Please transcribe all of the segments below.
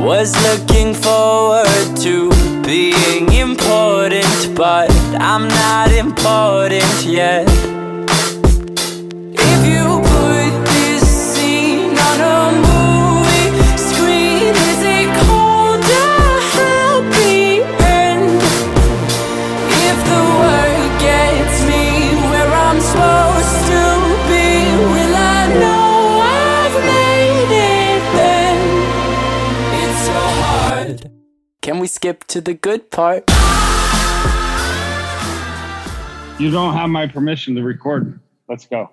Was looking forward to being important, but I'm not important yet. Skip to the good part? You don't have my permission to record. Let's go.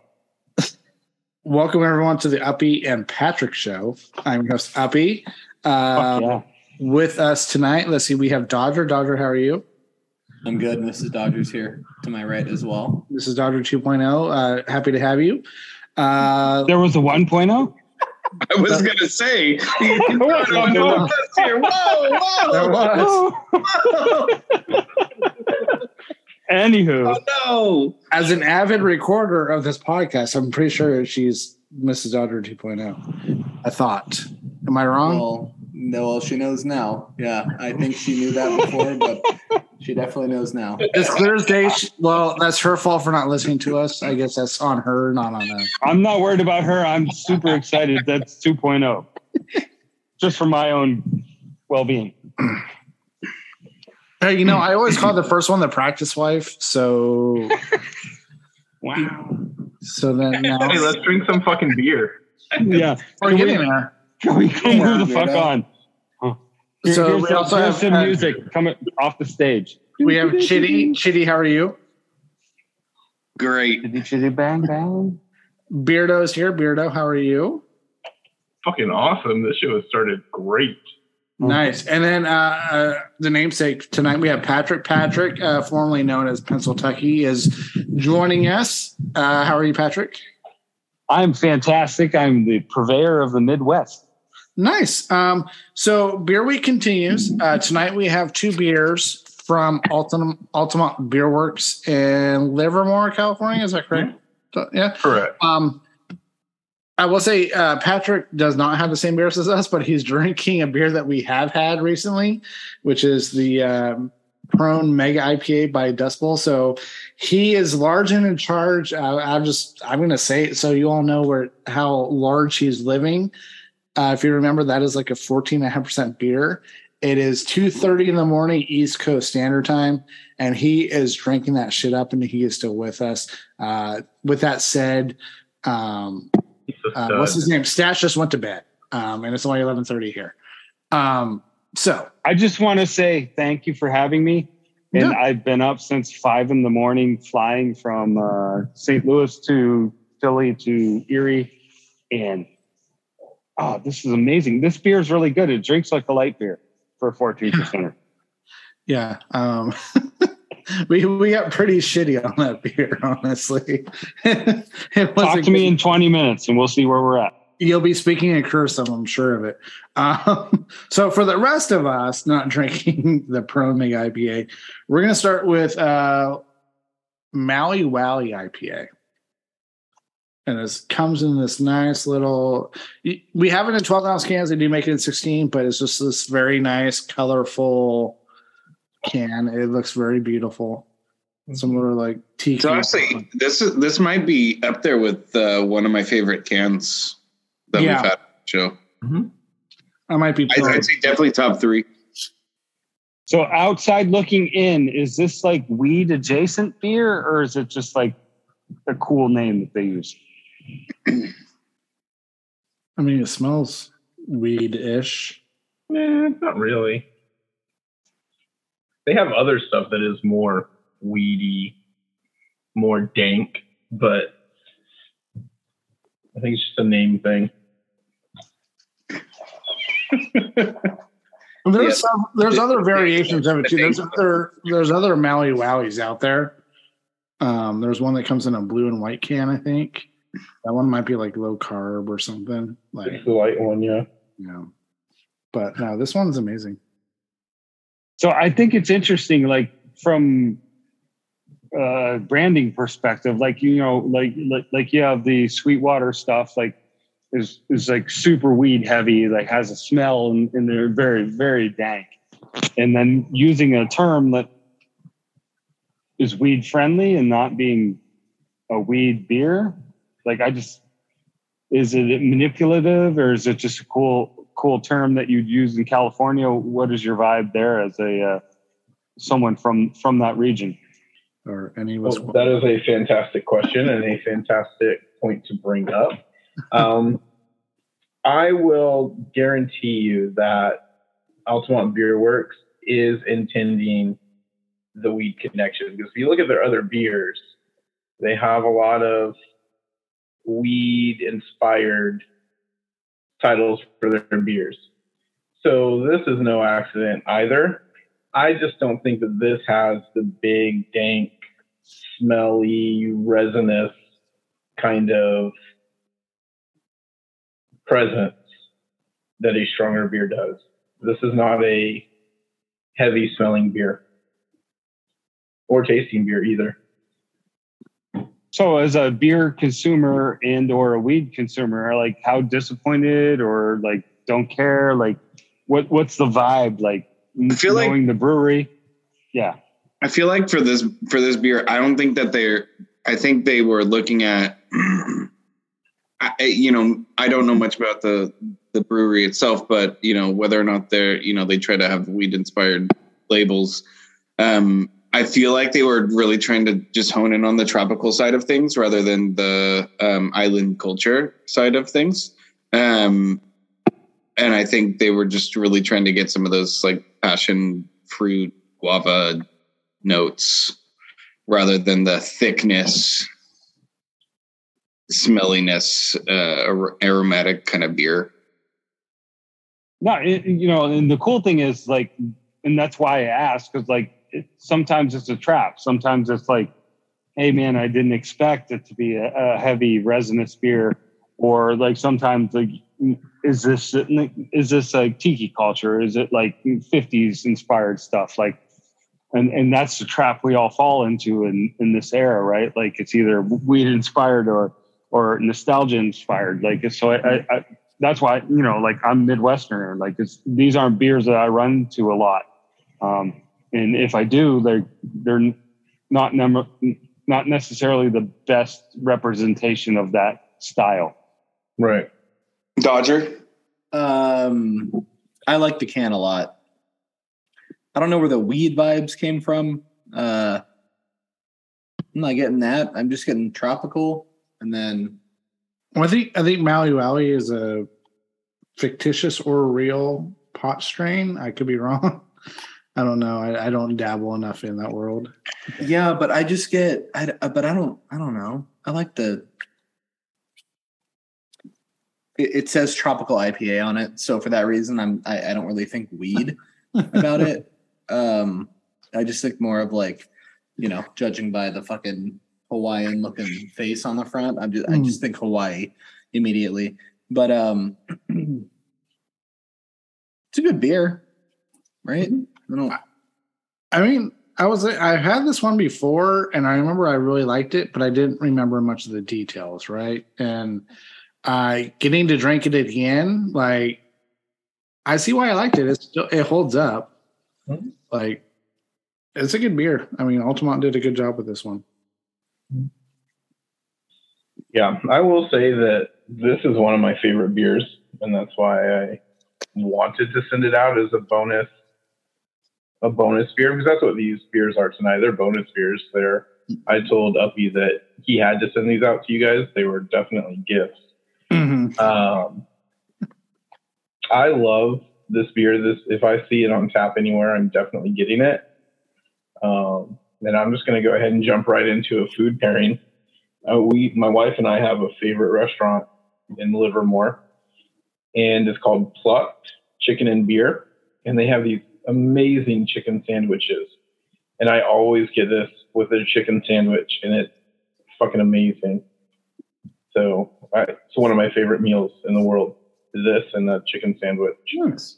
Welcome everyone to the Uppy and Patrick Show. I'm your host Uppy. Uh, yeah. With us tonight, let's see, we have Dodger. Dodger, how are you? I'm good. Mrs. Dodgers here to my right as well. This is Dodger 2.0. Uh, happy to have you. Uh, There was a oh? 1.0? I was gonna say. Whoa, no. there was. Anywho, oh, no. As an avid recorder of this podcast, I'm pretty sure she's Mrs. Dodger 2.0. I thought. Am I wrong? Well, no, well, she knows now. Yeah, I think she knew that before, but she definitely knows now. It's clear as day. she- Well, that's her fault for not listening to us. I guess that's on her, not on us. I'm not worried about her. I'm super excited. That's 2.0. Just for my own well being. Hey, you know, I always call the first one the practice wife. So, Wow. so then now Hey, let's drink some fucking beer. Yeah. we're Can we- getting there. Can we can Yeah, move the fuck on? Huh. Here- So here's we some, also have- some uh, music coming off the stage. We have Chitty. Chitty, how are you? Great. Chitty chitty bang bang. Beardo's here. Beardo, how are you? Fucking awesome. This show has started great. Nice. And then uh, uh, the namesake tonight we have Patrick. Patrick, uh, formerly known as Pennsyltucky, is joining us. Uh, how are you, Patrick? I'm fantastic. I'm the purveyor of the Midwest. Nice. Um, so beer week continues. Uh, tonight we have two beers from Altamont Beer Works in Livermore, California. Is that correct? So, yeah. Correct. Um, I will say uh, Patrick does not have the same beers as us, but he's drinking a beer that we have had recently, which is the um, Prone Mega IPA by Dust Bowl. So he is large and in charge. Uh, I'm just I'm going to say it so you all know where how large he's living. Uh, if you remember, that is like a 14.5% beer. It is 2.30 in the morning East Coast Standard Time, and he is drinking that shit up, and he is still with us. Uh, with that said, um, uh, what's his name? Stash just went to bed, um, and it's only eleven thirty here. Um, so I just want to say thank you for having me. And Yeah. I've been up since five in the morning, flying from uh, St. Louis to Philly to Erie, and oh, this is amazing. This beer is really good. It drinks like a light beer for a fourteen percenter. yeah, um, we we got pretty shitty on that beer, honestly. it Talk to me in twenty minutes, and we'll see where we're at. You'll be speaking in cursive, I'm sure of it. Um, so for the rest of us not drinking the Pro Mega IPA, we're gonna start with uh, Maui Wowie IPA. And it comes in this nice little. We have it in 12 ounce cans. They do make it in 16, but it's just this very nice, colorful can. It looks very beautiful. Some little like tea. So honestly, this is this might be up there with uh, one of my favorite cans that Yeah. we've had. on the Show, I might be. I'd, I'd say definitely top three. So outside looking in, is this like weed adjacent beer, or is it just like a cool name that they use? I mean, it smells weed-ish. Eh, not really. They have other stuff that is more weedy, more dank, but I think it's just a name thing. There's some, there's other variations of it too. There's other there's other Maui Wowies out there. Um, there's one that comes in a blue and white can, I think. That one might be like low carb or something. Like It's the light one, yeah. you know. But no, this one's amazing. So I think it's interesting, like from uh, branding perspective, like you know, like like like you have the Sweetwater stuff, like is is like super weed heavy, like has a smell and, and they're very very dank. And then using a term that is weed friendly and not being a weed beer, like I just is it manipulative or is it just a cool cool term that you'd use in California? What is your vibe there as a uh, someone from from that region? Or any Well, that is a fantastic question and a fantastic point to bring up. Um, I will guarantee you that Altamont Beer Works is intending the weed connection because if you look at their other beers, they have a lot of weed inspired titles for their beers. So this is no accident either. I just don't think that this has the big, dank, smelly, resinous kind of presence that a stronger beer does. This is not a heavy smelling beer or tasting beer either. So, as a beer consumer and or a weed consumer, like how disappointed or like don't care, like what what's the vibe like? I feel like- the brewery. Yeah, I feel like for this for this beer, I don't think that they're. I think they were looking at. I- you know, I don't know much about the the brewery itself, but you know whether or not they're you know they try to have weed inspired labels. Um, I feel like they were really trying to just hone in on the tropical side of things rather than the um, island culture side of things. Um, and I think they were just really trying to get some of those like passion fruit guava notes rather than the thickness, smelliness, uh, ar- aromatic kind of beer. no, it, you know, and the cool thing is like, and that's why I asked because like it, sometimes it's a trap. Sometimes it's like, hey man, I didn't expect it to be a, a heavy resinous beer, or like sometimes like, is this is this like tiki culture? Is it like 50s inspired stuff? Like, and and that's the trap we all fall into in in this era, right? Like it's either weed inspired or or nostalgia inspired. Like so, I, I, I that's why you know like i'm midwesterner like it's these aren't beers that i run to a lot um and if i do they're they're not number not necessarily the best representation of that style Right. Dodger. Um, I like the can a lot. I don't know where the weed vibes came from. Uh, I'm not getting that. I'm just getting tropical, and then Well, I think I think Maui Wowie is a fictitious or real pot strain. I could be wrong. I don't know. I, I don't dabble enough in that world. yeah, but I just get. I but I don't. I don't know. I like the. It, it says tropical IPA on it, so for that reason, I'm. I, I don't really think weed about it. Um, I just think more of like, you know, judging by the fucking Hawaiian looking face on the front. I'm just I just think Hawaii immediately. But um it's a good beer, right? I don't I mean, I was I had this one before, and I remember I really liked it, but I didn't remember much of the details, right? And I getting to drink it again, like I see why I liked it. It still it holds up. Mhm. Like it's a good beer. I mean, Altamont did a good job with this one. Yeah, I will say that this is one of my favorite beers, and that's why I wanted to send it out as a bonus, a bonus beer because that's what these beers are tonight. They're bonus beers. They're. I told Uppy that he had to send these out to you guys. They were definitely gifts. Um, I love this beer. This if I see it on tap anywhere, I'm definitely getting it. Um, and I'm just going to go ahead and jump right into a food pairing. Uh, we, my wife and I, have a favorite restaurant in Livermore, and it's called Plucked Chicken and Beer, and they have these amazing chicken sandwiches. And I always get this with a chicken sandwich, and it's fucking amazing. So I, it's one of my favorite meals in the world. This and the chicken sandwich. Nice.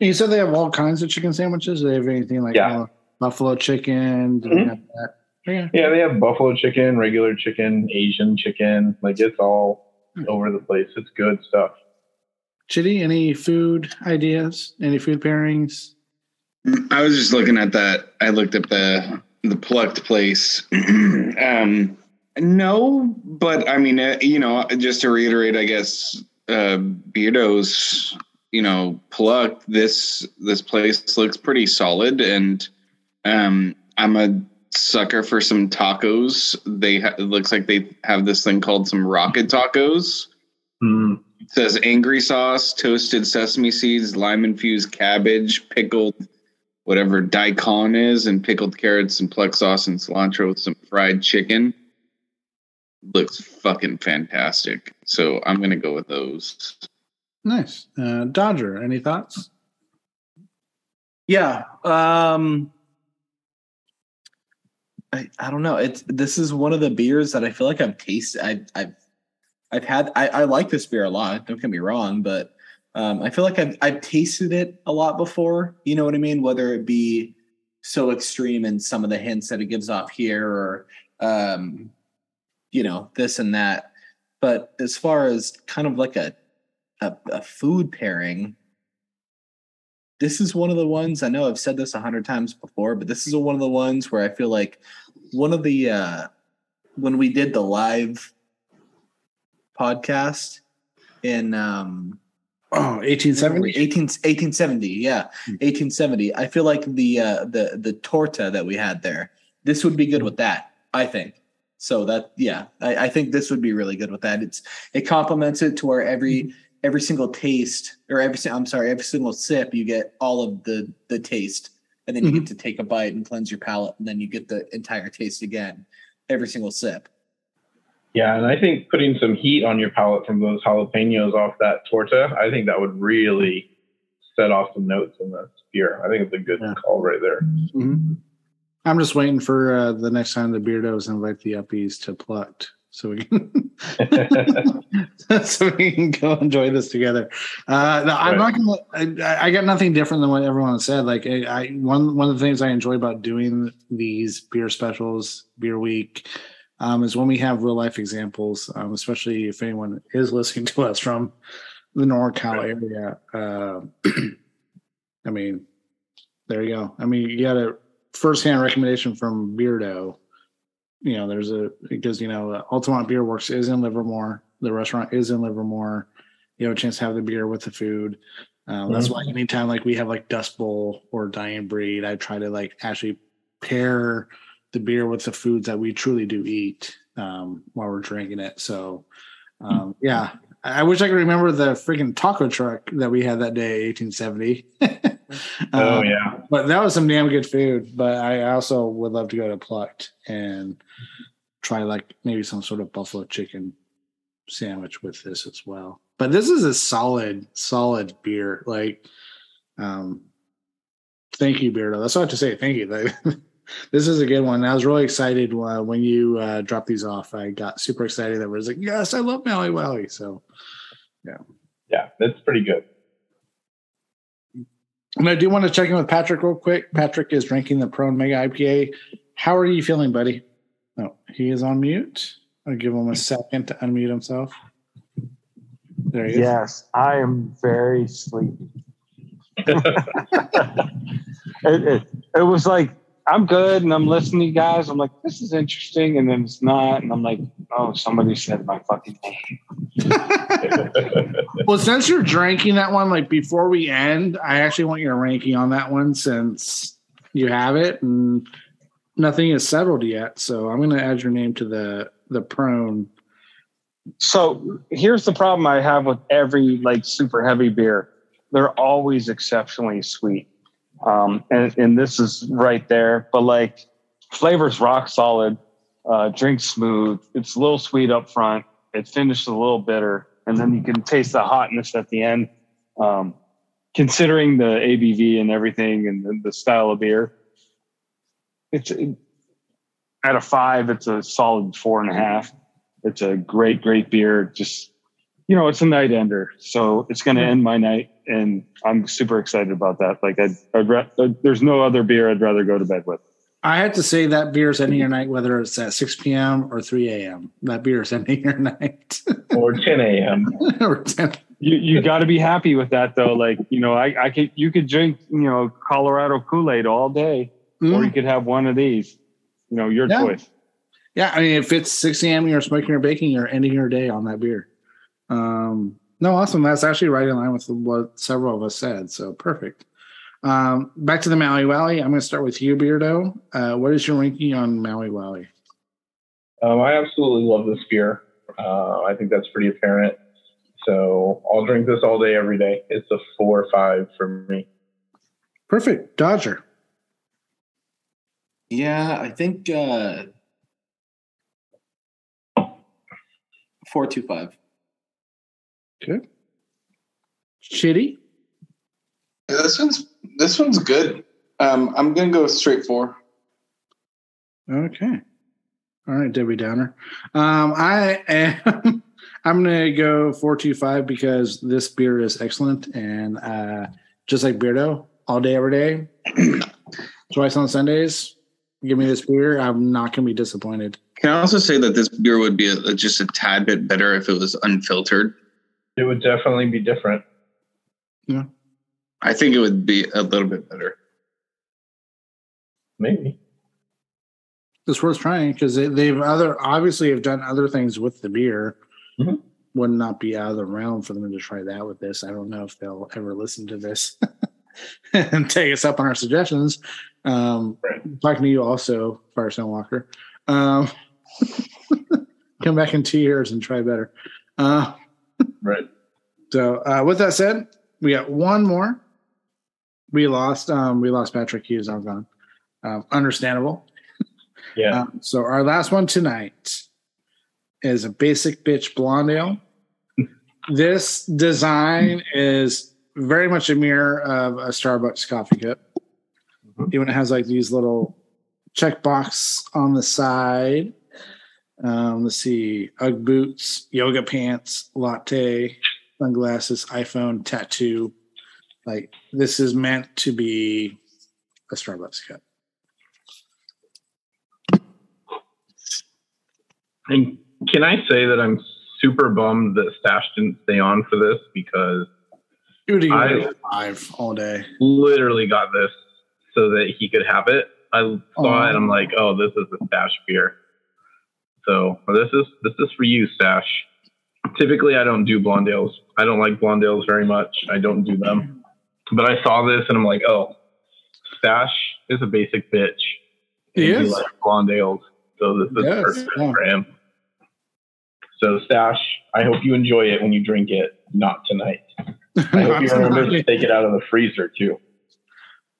You said they have all kinds of chicken sandwiches. Do they have anything like Yeah. uh, buffalo chicken? Do they Mhm. have that? Yeah. Yeah, they have buffalo chicken, regular chicken, Asian chicken. Like it's all over the place. It's good stuff. Chitty, any food ideas? Any food pairings? I was just looking at that. I looked up the the plucked place. um, no, but I mean, uh, you know, just to reiterate, I guess uh, Beardo's, you know, plucked. This this place looks pretty solid, and um, I'm a sucker for some tacos. They ha- it looks like they have this thing called some rocket tacos. Mm. It says angry sauce, toasted sesame seeds, lime infused cabbage, pickled whatever daikon is, and pickled carrots and plex sauce and cilantro with some fried chicken. Looks fucking fantastic. So I'm gonna go with those. Nice. Uh, Dodger, any thoughts? Yeah. Um I, I don't know. It's this is one of the beers that I feel like I've tasted I've I've I've had I, I like this beer a lot, don't get me wrong, but um I feel like I've I've tasted it a lot before. You know what I mean? Whether it be so extreme in some of the hints that it gives off here or um you know, this and that. But as far as kind of like a a, a food pairing, this is one of the ones I know I've said this a hundred times before, but this is one of the ones where I feel like one of the uh when we did the live podcast in um Oh, 1870? 18, 1870 yeah 1870 i feel like the uh the the torta that we had there this would be good with that i think. So that yeah I, I think this would be really good with that. It's it complements it to where every every single taste or every i'm sorry every single sip you get all of the the taste and then you get to take a bite and cleanse your palate and then you get the entire taste again every single sip Yeah, and I think putting some heat on your palate from those jalapenos off that torta, I think that would really set off some notes in this beer. I think it's a good Yeah. call right there. Mhm. I'm just waiting for uh, the next time the Beardos invite the uppies to plucked. So we can so we can go enjoy this together. Uh, no, I'm not gonna. I, I got nothing different than what everyone said. Like I, I, one one of the things I enjoy about doing these beer specials, beer week, um, is when we have real life examples. Um, especially if anyone is listening to us from the NorCal area. Uh, I mean, there you go. I mean, you got a firsthand recommendation from Beardo you know, there's a because you know Altamont Beer Works is in Livermore. The restaurant is in Livermore. You have a chance to have the beer with the food. Um, That's why anytime like we have like Dust Bowl or Dying Breed, I try to like actually pair the beer with the foods that we truly do eat um, while we're drinking it. So um, yeah, I wish I could remember the freaking taco truck that we had that day, 1870. oh Um, yeah. but that was some damn good food. But I also would love to go to Plucked and try like maybe some sort of buffalo chicken sandwich with this as well. But this is a solid, solid beer. Like, um, thank you, Beardo. That's all I have to say. Thank you. Like, this is a good one. I was really excited uh, when you uh, dropped these off. I got super excited. That was like, yes, I love Maui Wowie. So, Yeah, yeah, that's pretty good. and I do want to check in with Patrick real quick. Patrick is drinking the Prone Mega IPA. How are you feeling, buddy? No, he is on mute. I'll give him a second to unmute himself. There he is. Yes, I am very sleepy. it, it, it was like I'm good and I'm listening to you guys. I'm like, this is interesting, and then it's not, and I'm like, oh, somebody said my fucking name. Well, since you're drinking that one, like before we end, I actually want your ranking on that one since you have it and nothing is settled yet. So I'm going to add your name to the the prone. So here's the problem I have with every like super heavy beer. They're always exceptionally sweet. Um, and, and this is right there, but like flavors rock solid, uh, drink smooth. It's a little sweet up front. It finishes a little bitter, and then you can taste the hotness at the end. Um, considering the ABV and everything and the, style of beer, it's out of five, it's a solid four and a half. It's a great, great beer. Just, you know, it's a night ender. So it's going to end my night. And I'm super excited about that. Like, I'd, I'd ra- there's no other beer I'd rather go to bed with. I have to say that beer is ending your night, whether it's at 6 p.m. or 3 a.m. That beer is ending your night. Or 10 a.m. or 10. You you got to be happy with that though. Like you know, I I could you could drink you know Colorado Kool Aid all day, or you Mm. could have one of these. You know, your Yeah. choice. Yeah, I mean, if it's 6 a.m. you're smoking or baking, you're ending your day on that beer. Um, no, awesome. That's actually right in line with what several of us said. So perfect. Um, back to the Maui Wowie. I'm going to start with you, Beardo. Uh, what is your ranking on Maui Wowie? Um, I absolutely love this beer. Uh, I think that's pretty apparent. So I'll drink this all day, every day. It's a four or five for me. Perfect. Dodger. Yeah, I think uh four two five. Okay. Shitty. Yeah, this one's this one's good. Um, I'm gonna go straight four. Okay. All right, Debbie Downer. Um, I am. I'm gonna go four two five because this beer is excellent and uh, just like Beardo, all day every day, twice on Sundays. Give me this beer. I'm not gonna be disappointed. Can I also say that this beer would be a, just a tad bit better if it was unfiltered? It would definitely be different. Yeah. I think it would be a little bit better. Maybe. It's worth trying because they, they've other obviously have done other things with the beer. Mhm. Would not be out of the realm for them to try that with this. I don't know if they'll ever listen to this and take us up on our suggestions. Um, Right. Talking to you also, Firestone Walker. Um, come back in two years and try better. Uh, Right. so uh, with that said, we got one more. We lost. Um, we lost Patrick. Hughes. now gone. Um, understandable. Yeah. Um, so our last one tonight is a basic bitch blonde ale. this design is very much a mirror of a Starbucks coffee cup. Even it has like these little checkbox on the side. Um, let's see, UGG boots, yoga pants, latte, sunglasses, iPhone, tattoo. Like this is meant to be a Starbucks cup. And can I say that I'm super bummed that Stash didn't stay on for this because Dude, I- five all day. literally got this so that he could have it. I saw Aw. it and I'm like, oh, this is a Stash beer. So this is this is for you, Stash. Typically, I don't do blonde ales. I don't like blonde ales very much. I don't do them. But I saw this and I'm like, oh, Stash is a basic bitch. He is. likes blonde ales. So this is Yes, perfect yeah. for him. So Stash, I hope you enjoy it when you drink it. Not tonight. I hope you remember to take it out of the freezer too.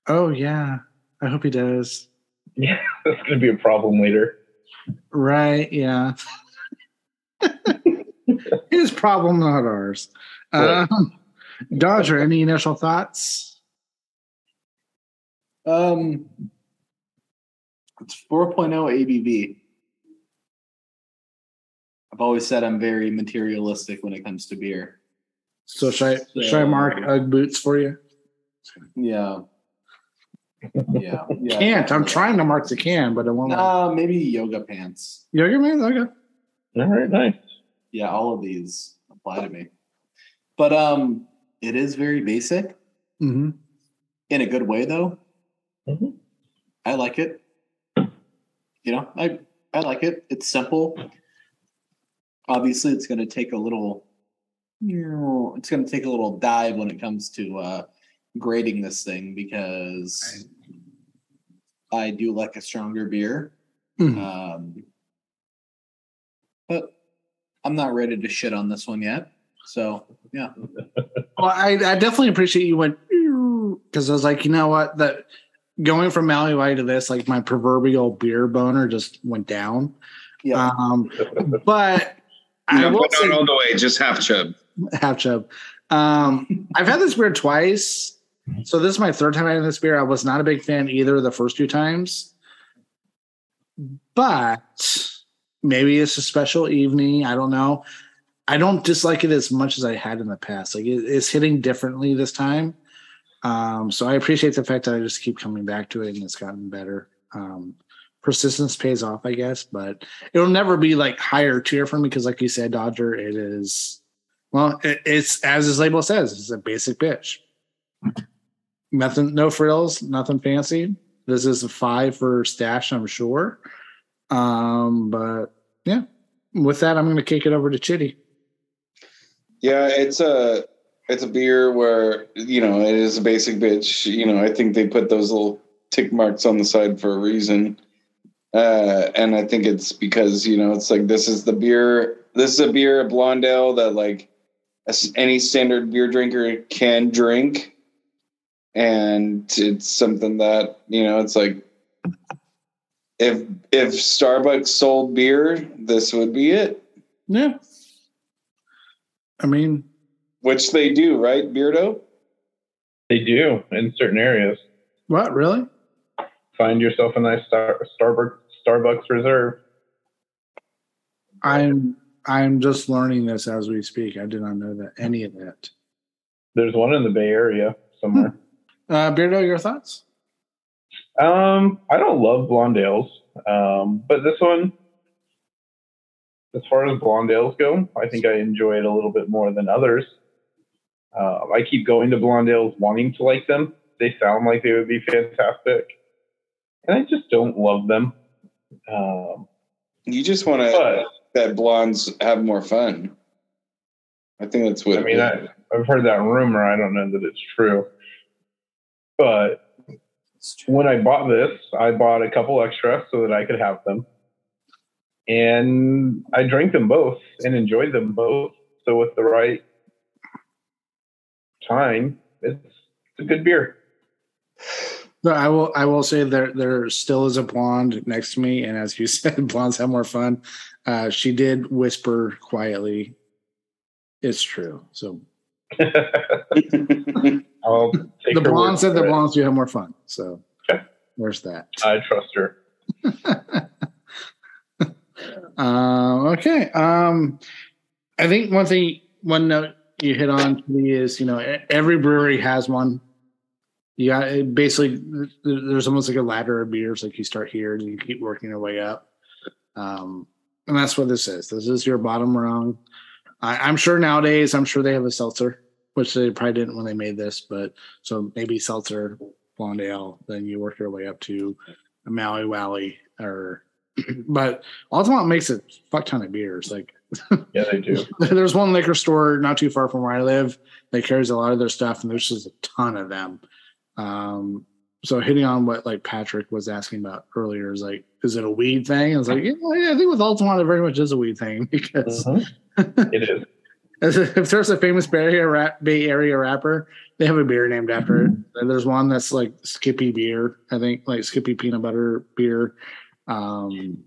oh yeah, I hope he does. Yeah, that's gonna be a problem later. Right? Yeah. His problem, not ours. Right. Um, Dodger, any initial thoughts? Um it's 4.0 ABV. I've always said I'm very materialistic when it comes to beer. So should I should I mark UGG boots for you? Yeah. Yeah. yeah Can't. I'm trying to mark the can, but it won't. Nah, maybe yoga pants. Yoga pants. Okay. All right, nice. Yeah, all of these apply to me. But um it is very basic hmm in a good way though. Mhm. I like it. You know, I I like it. It's simple. Obviously, it's going to take a little. You know, It's going to take a little dive when it comes to uh, grading this thing because I do like a stronger beer. Mhm. Um, but I'm not ready to shit on this one yet. So yeah, Well, I, I definitely appreciate you went because I was like, you know what, that going from Maui to this, like my proverbial beer boner just went down. yeah. Um, but I No, will but say, all the way, just half chub. half chub. Um, I've had this beer twice, so this is my third time having this beer. I was not a big fan either the first two times, but maybe it's a special evening. I don't know. I don't dislike it as much as I had in the past. Like it, it's hitting differently this time. Um, so I appreciate the fact that I just keep coming back to it and it's gotten better. Um, persistence pays off, I guess, but it'll never be like higher tier for me because, like you said, Dodger, it is well, it, it's as his label says, it's a basic bitch. Nothing, no frills, nothing fancy. This is a five for stash, I'm sure. Um, but yeah, with that, I'm going to kick it over to Chitty. Yeah, it's a it's a beer where you know it is a basic bitch. You know, I think they put those little tick marks on the side for a reason, uh, and I think it's because you know it's like this is the beer. This is a beer, a blonde ale that like any standard beer drinker can drink, and it's something that you know it's like if if Starbucks sold beer, this would be it, Yeah. I mean, which they do, right, Beardo? They do in certain areas. what really? Find yourself a nice Star, Starbucks Starbucks reserve. I'm I'm just learning this as we speak. I did not know that any of that. There's one in the Bay Area somewhere. Hmm. Uh, Beardo, your thoughts? Um, I don't love blonde ales, um, but this one, as far as blonde ales go, I think I enjoy it a little bit more than others. Uh, I keep going to blonde ales, wanting to like them. They sound like they would be fantastic, and I just don't love them. Um, You just want to but that blondes have more fun. I think that's what. I mean, I, I've heard that rumor. I don't know that it's true, but when I bought this, I bought a couple extra so that I could have them. And I drank them both and enjoyed them both. So with the right time, it's, it's a good beer. No, I will. I will say there there still is a blonde next to me, and as you said, blondes have more fun. Uh, she did whisper quietly, "It's true." So the blonde said the blondes do have more fun. So Okay. there's that. I trust her. Um, okay. Um, I think one thing, one note you hit on to me is, you know, every brewery has one. You got it basically, there's almost like a ladder of beers. Like you start here and you keep working your way up. Um, and that's what this is. This is your bottom rung. I, I'm sure nowadays, I'm sure they have a seltzer, which they probably didn't when they made this, but so maybe seltzer, blonde ale, then you work your way up to a Maui Wowie or, but Altamont makes a fuck ton of beers. Like Yeah, they do. there's one liquor store not too far from where I live that carries a lot of their stuff, and there's just a ton of them. Um, so hitting on what like Patrick was asking about earlier is like, is it a weed thing? I was like, yeah, I think with Altamont it very much is a weed thing because Mhm. it is. if there's a famous Bay Area, rap, Bay Area rapper, they have a beer named after it. There's one that's like Skippy beer, I think, like Skippy peanut butter beer. Um,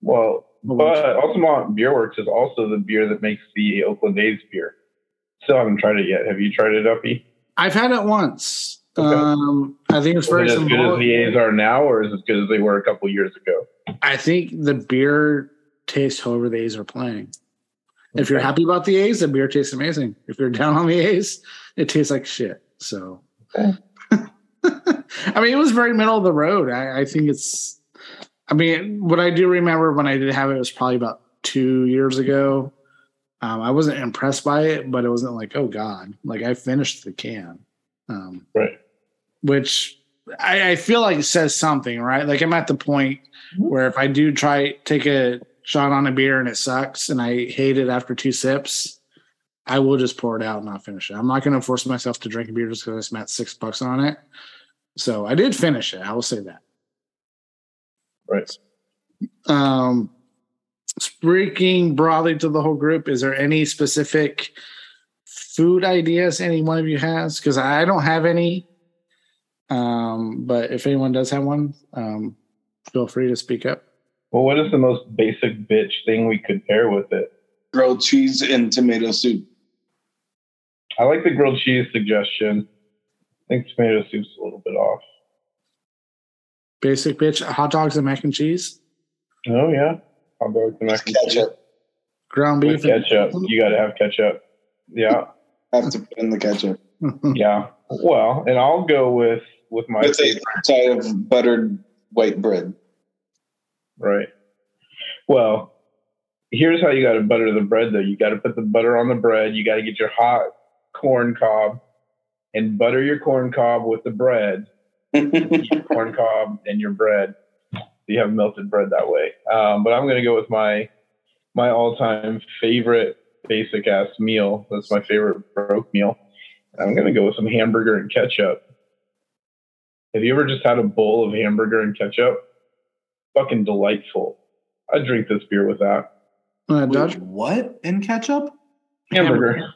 Well, but Altamont Beer Works is also the beer that makes the Oakland A's beer. Still haven't tried it yet. Have you tried it, Uppy? I've had it once. Okay. Um, I think it's very it as good as the A's are now, or is it as good as they were a couple years ago? I think the beer tastes however the A's are playing. If you're happy about the A's, the beer tastes amazing. If you're down on the A's, it tastes like shit. So, Okay. I mean, it was very middle of the road. I, I think it's. I mean, what I do remember when I did have it was probably about two years ago. Um, I wasn't impressed by it, but it wasn't like, oh god, like I finished the can. Um, Right. which I, I feel like it says something, right? Like I'm at the point where if I do try take a shot on a beer and it sucks and I hate it after two sips, I will just pour it out and not finish it. I'm not going to force myself to drink a beer just because I spent six bucks on it. So I did finish it. I will say that. Right. Um, speaking broadly to the whole group, is there any specific food ideas any one of you has? Because I don't have any. Um, but if anyone does have one, um, feel free to speak up. Well, what is the most basic bitch thing we could pair with it? grilled cheese and tomato soup. I like the grilled cheese suggestion. I think tomato soup's a little bit off. Basic bitch, hot dogs and mac and cheese, Oh yeah, hot dogs and mac and cheese Ketchup. ground with beef. ketchup. You got to have ketchup. Yeah, Have to put in the ketchup. yeah. Well, and I'll go with with my With a side of buttered white bread. Right. Well, here's how you got to butter the bread though. You got to put the butter on the bread. You got to get your hot corn cob and butter your corn cob with the bread. your corn cob and your bread. You have melted bread that way. Um, but I'm going to go with my my all time favorite basic ass meal. That's my favorite broke meal. I'm going to go with some hamburger and ketchup. Have you ever just had a bowl of hamburger and ketchup? Fucking delightful. I'd drink this beer with that. Uh, Wait, Dodge, what in ketchup? Hamburger.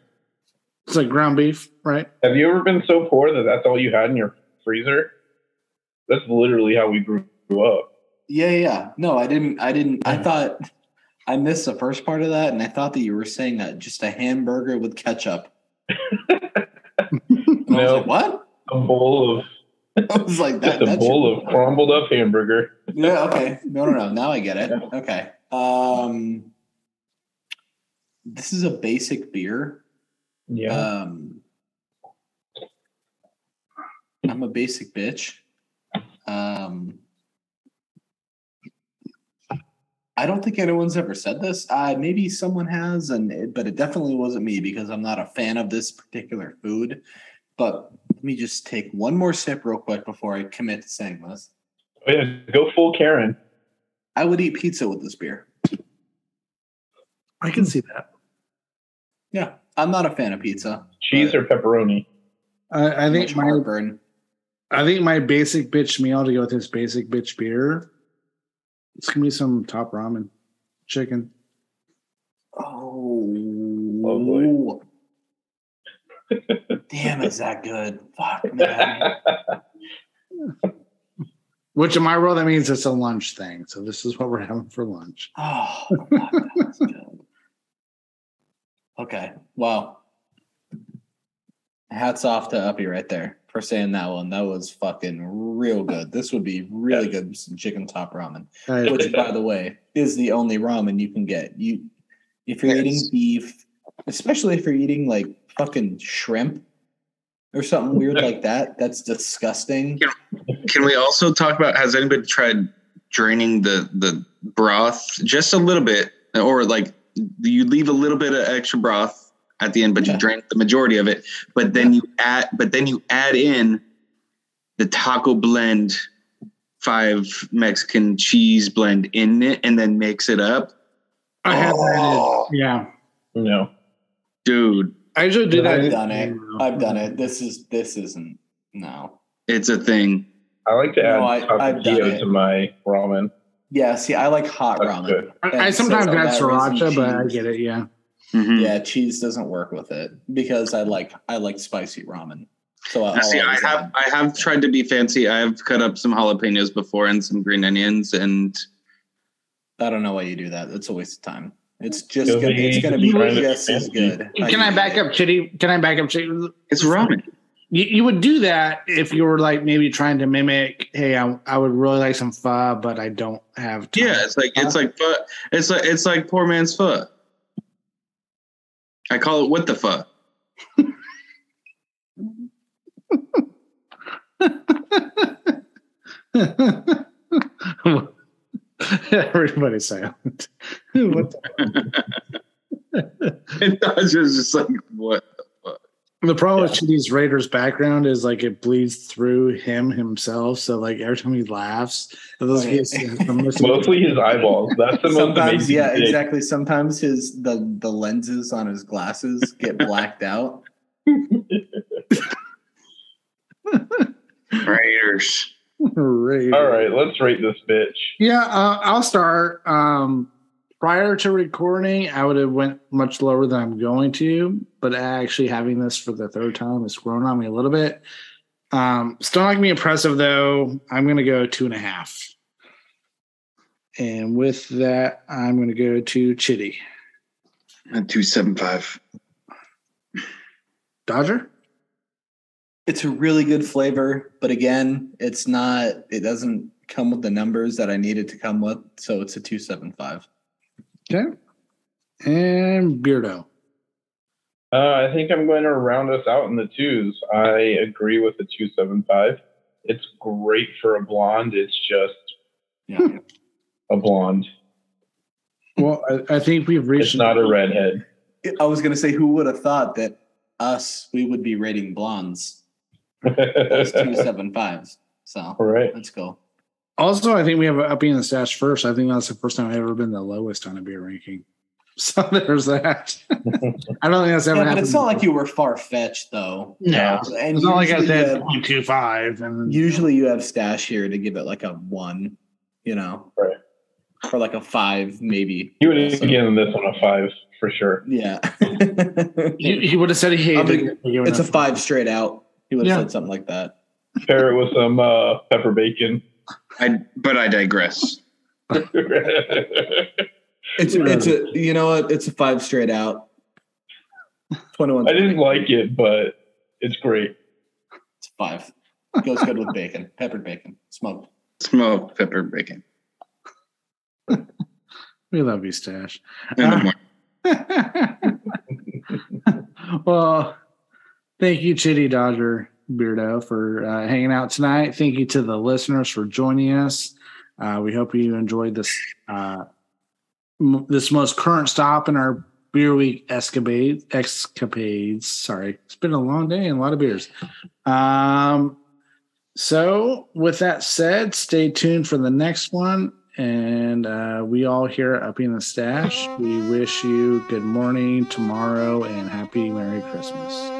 it's like ground beef, right? Have you ever been so poor that that's all you had in your freezer? That's literally how we grew up. Yeah, yeah, yeah. No, I didn't. I didn't. I thought I missed the first part of that, and I thought that you were saying that just a hamburger with ketchup. And I was No. like, what? A bowl of I was like, that. just a bowl should- of crumbled up hamburger. Yeah. Okay. No, no, no. Now I get it. Okay. Um, this is a basic beer. Yeah. Um, I'm a basic bitch. Um, I don't think anyone's ever said this. Uh, maybe someone has, and it, but it definitely wasn't me because I'm not a fan of this particular food. But me just take one more sip real quick before I commit to saying this. Oh, yeah, go full Karen. I would eat pizza with this beer. I can see that. Yeah, I'm not a fan of pizza. Cheese or pepperoni? I, I think Much my heartburn. I think my basic bitch meal to go with this basic bitch beer. It's gonna be some top ramen, chicken. Oh, oh Lovely. damn, is that good? Fuck, man. Which in my world that means it's a lunch thing. So this is what we're having for lunch. Oh, fuck, that good. Okay, wow. Hats off to Uppy right there for saying that one. That was fucking real good. This would be really good with some chicken top ramen, I- which, by the way, is the only ramen you can get. You, if you're Yes. eating beef, especially if you're eating like fucking shrimp or something weird like that, that's disgusting. Can we also talk about has anybody tried draining the the broth just a little bit, or like you leave a little bit of extra broth at the end, but Yeah. you drain the majority of it, but then you add but then you add in the taco blend five Mexican cheese blend in it and then mix it up. I have Oh. that. Yeah. no. Dude, I usually do that. I've done it. I've done it. This is this isn't no. it's a thing. I like to add No, I- tapatio to my ramen. Yeah, see, I like hot That's ramen. I, I And so sometimes add that sriracha, but I get it. Yeah. Mhm. Yeah, cheese doesn't work with it because I like I like spicy ramen. So I'll See, I have add- I have tried to be fancy. I have cut up some jalapenos before and some green onions and I don't know why you do that. It's a waste of time. It's just gonna, be it's gonna be trying just as good. Can I back up, Chitty? Can I back up, Chitty? it's ramen. You, you would do that if you were like maybe trying to mimic. Hey, I, I would really like some pho, but I don't have. Time. Yeah, it's like it's like pho. It's like it's like poor man's pho. I call it what the pho. Everybody's silent. what the, And I was just like, what? the problem with Chitty's Raiders background is like it bleeds through him himself. So like every time he laughs, those Okay. gets the most- Mostly his eyeballs. That's the most Sometimes, amazing yeah, thing. exactly. Sometimes his the the lenses on his glasses get blacked out. Raiders. Raiders. All right, let's rate this bitch. Yeah, uh, I'll start. Um, prior to recording, I would have went much lower than I'm going to, but actually having this for the third time has grown on me a little bit. Um, still not gonna be impressive though. I'm gonna go two and a half, and with that, I'm gonna go to Chitty At two seven five. Dodger. It's a really good flavor, but again, it's not. It doesn't come with the numbers that I need it to come with, so it's a two seven five. Okay, and Beardo. Uh, I think I'm going to round us out in the twos. I agree with the 275. It's great for a blonde. It's just Yeah. a blonde. Well, I, I think we've reached. It's not a redhead. I was gonna say, who would have thought that us we would be rating blondes as two seven fives? So All right. let's go. Also, I think we have upping the stash first. I think that's the first time I've ever been the lowest on a beer ranking. So there's that. I don't think that's ever Yeah, but happened. it's not like you were far fetched though. No, And it's not like I usually you said have- 0.25 and usually you have stash here to give it like a one, you know, Right. or like a five, maybe. You would So- have given this one a five for sure. Yeah, he, he would have said he hated it. It's a have- five straight out. He would have Yeah. said something like that. Pair it with some uh, pepper bacon. I but I digress. It's it's a you know what? It's a five straight out. Twenty one. I didn't like it, but it's great. It's five. Goes good with bacon, peppered bacon, smoked. Smoked pepper bacon. We love you, Stash. And more. well, thank you, Chitty Dodger Beardo, for uh, hanging out tonight. Thank you to the listeners for joining us. Uh, we hope you enjoyed this uh, m- this most current stop in our beer week escapade escapades. Sorry, it's been a long day and a lot of beers. Um, so, with that said, stay tuned for the next one. And uh, we all here at Upping the Stash, we wish you good morning, tomorrow, and happy Merry Christmas.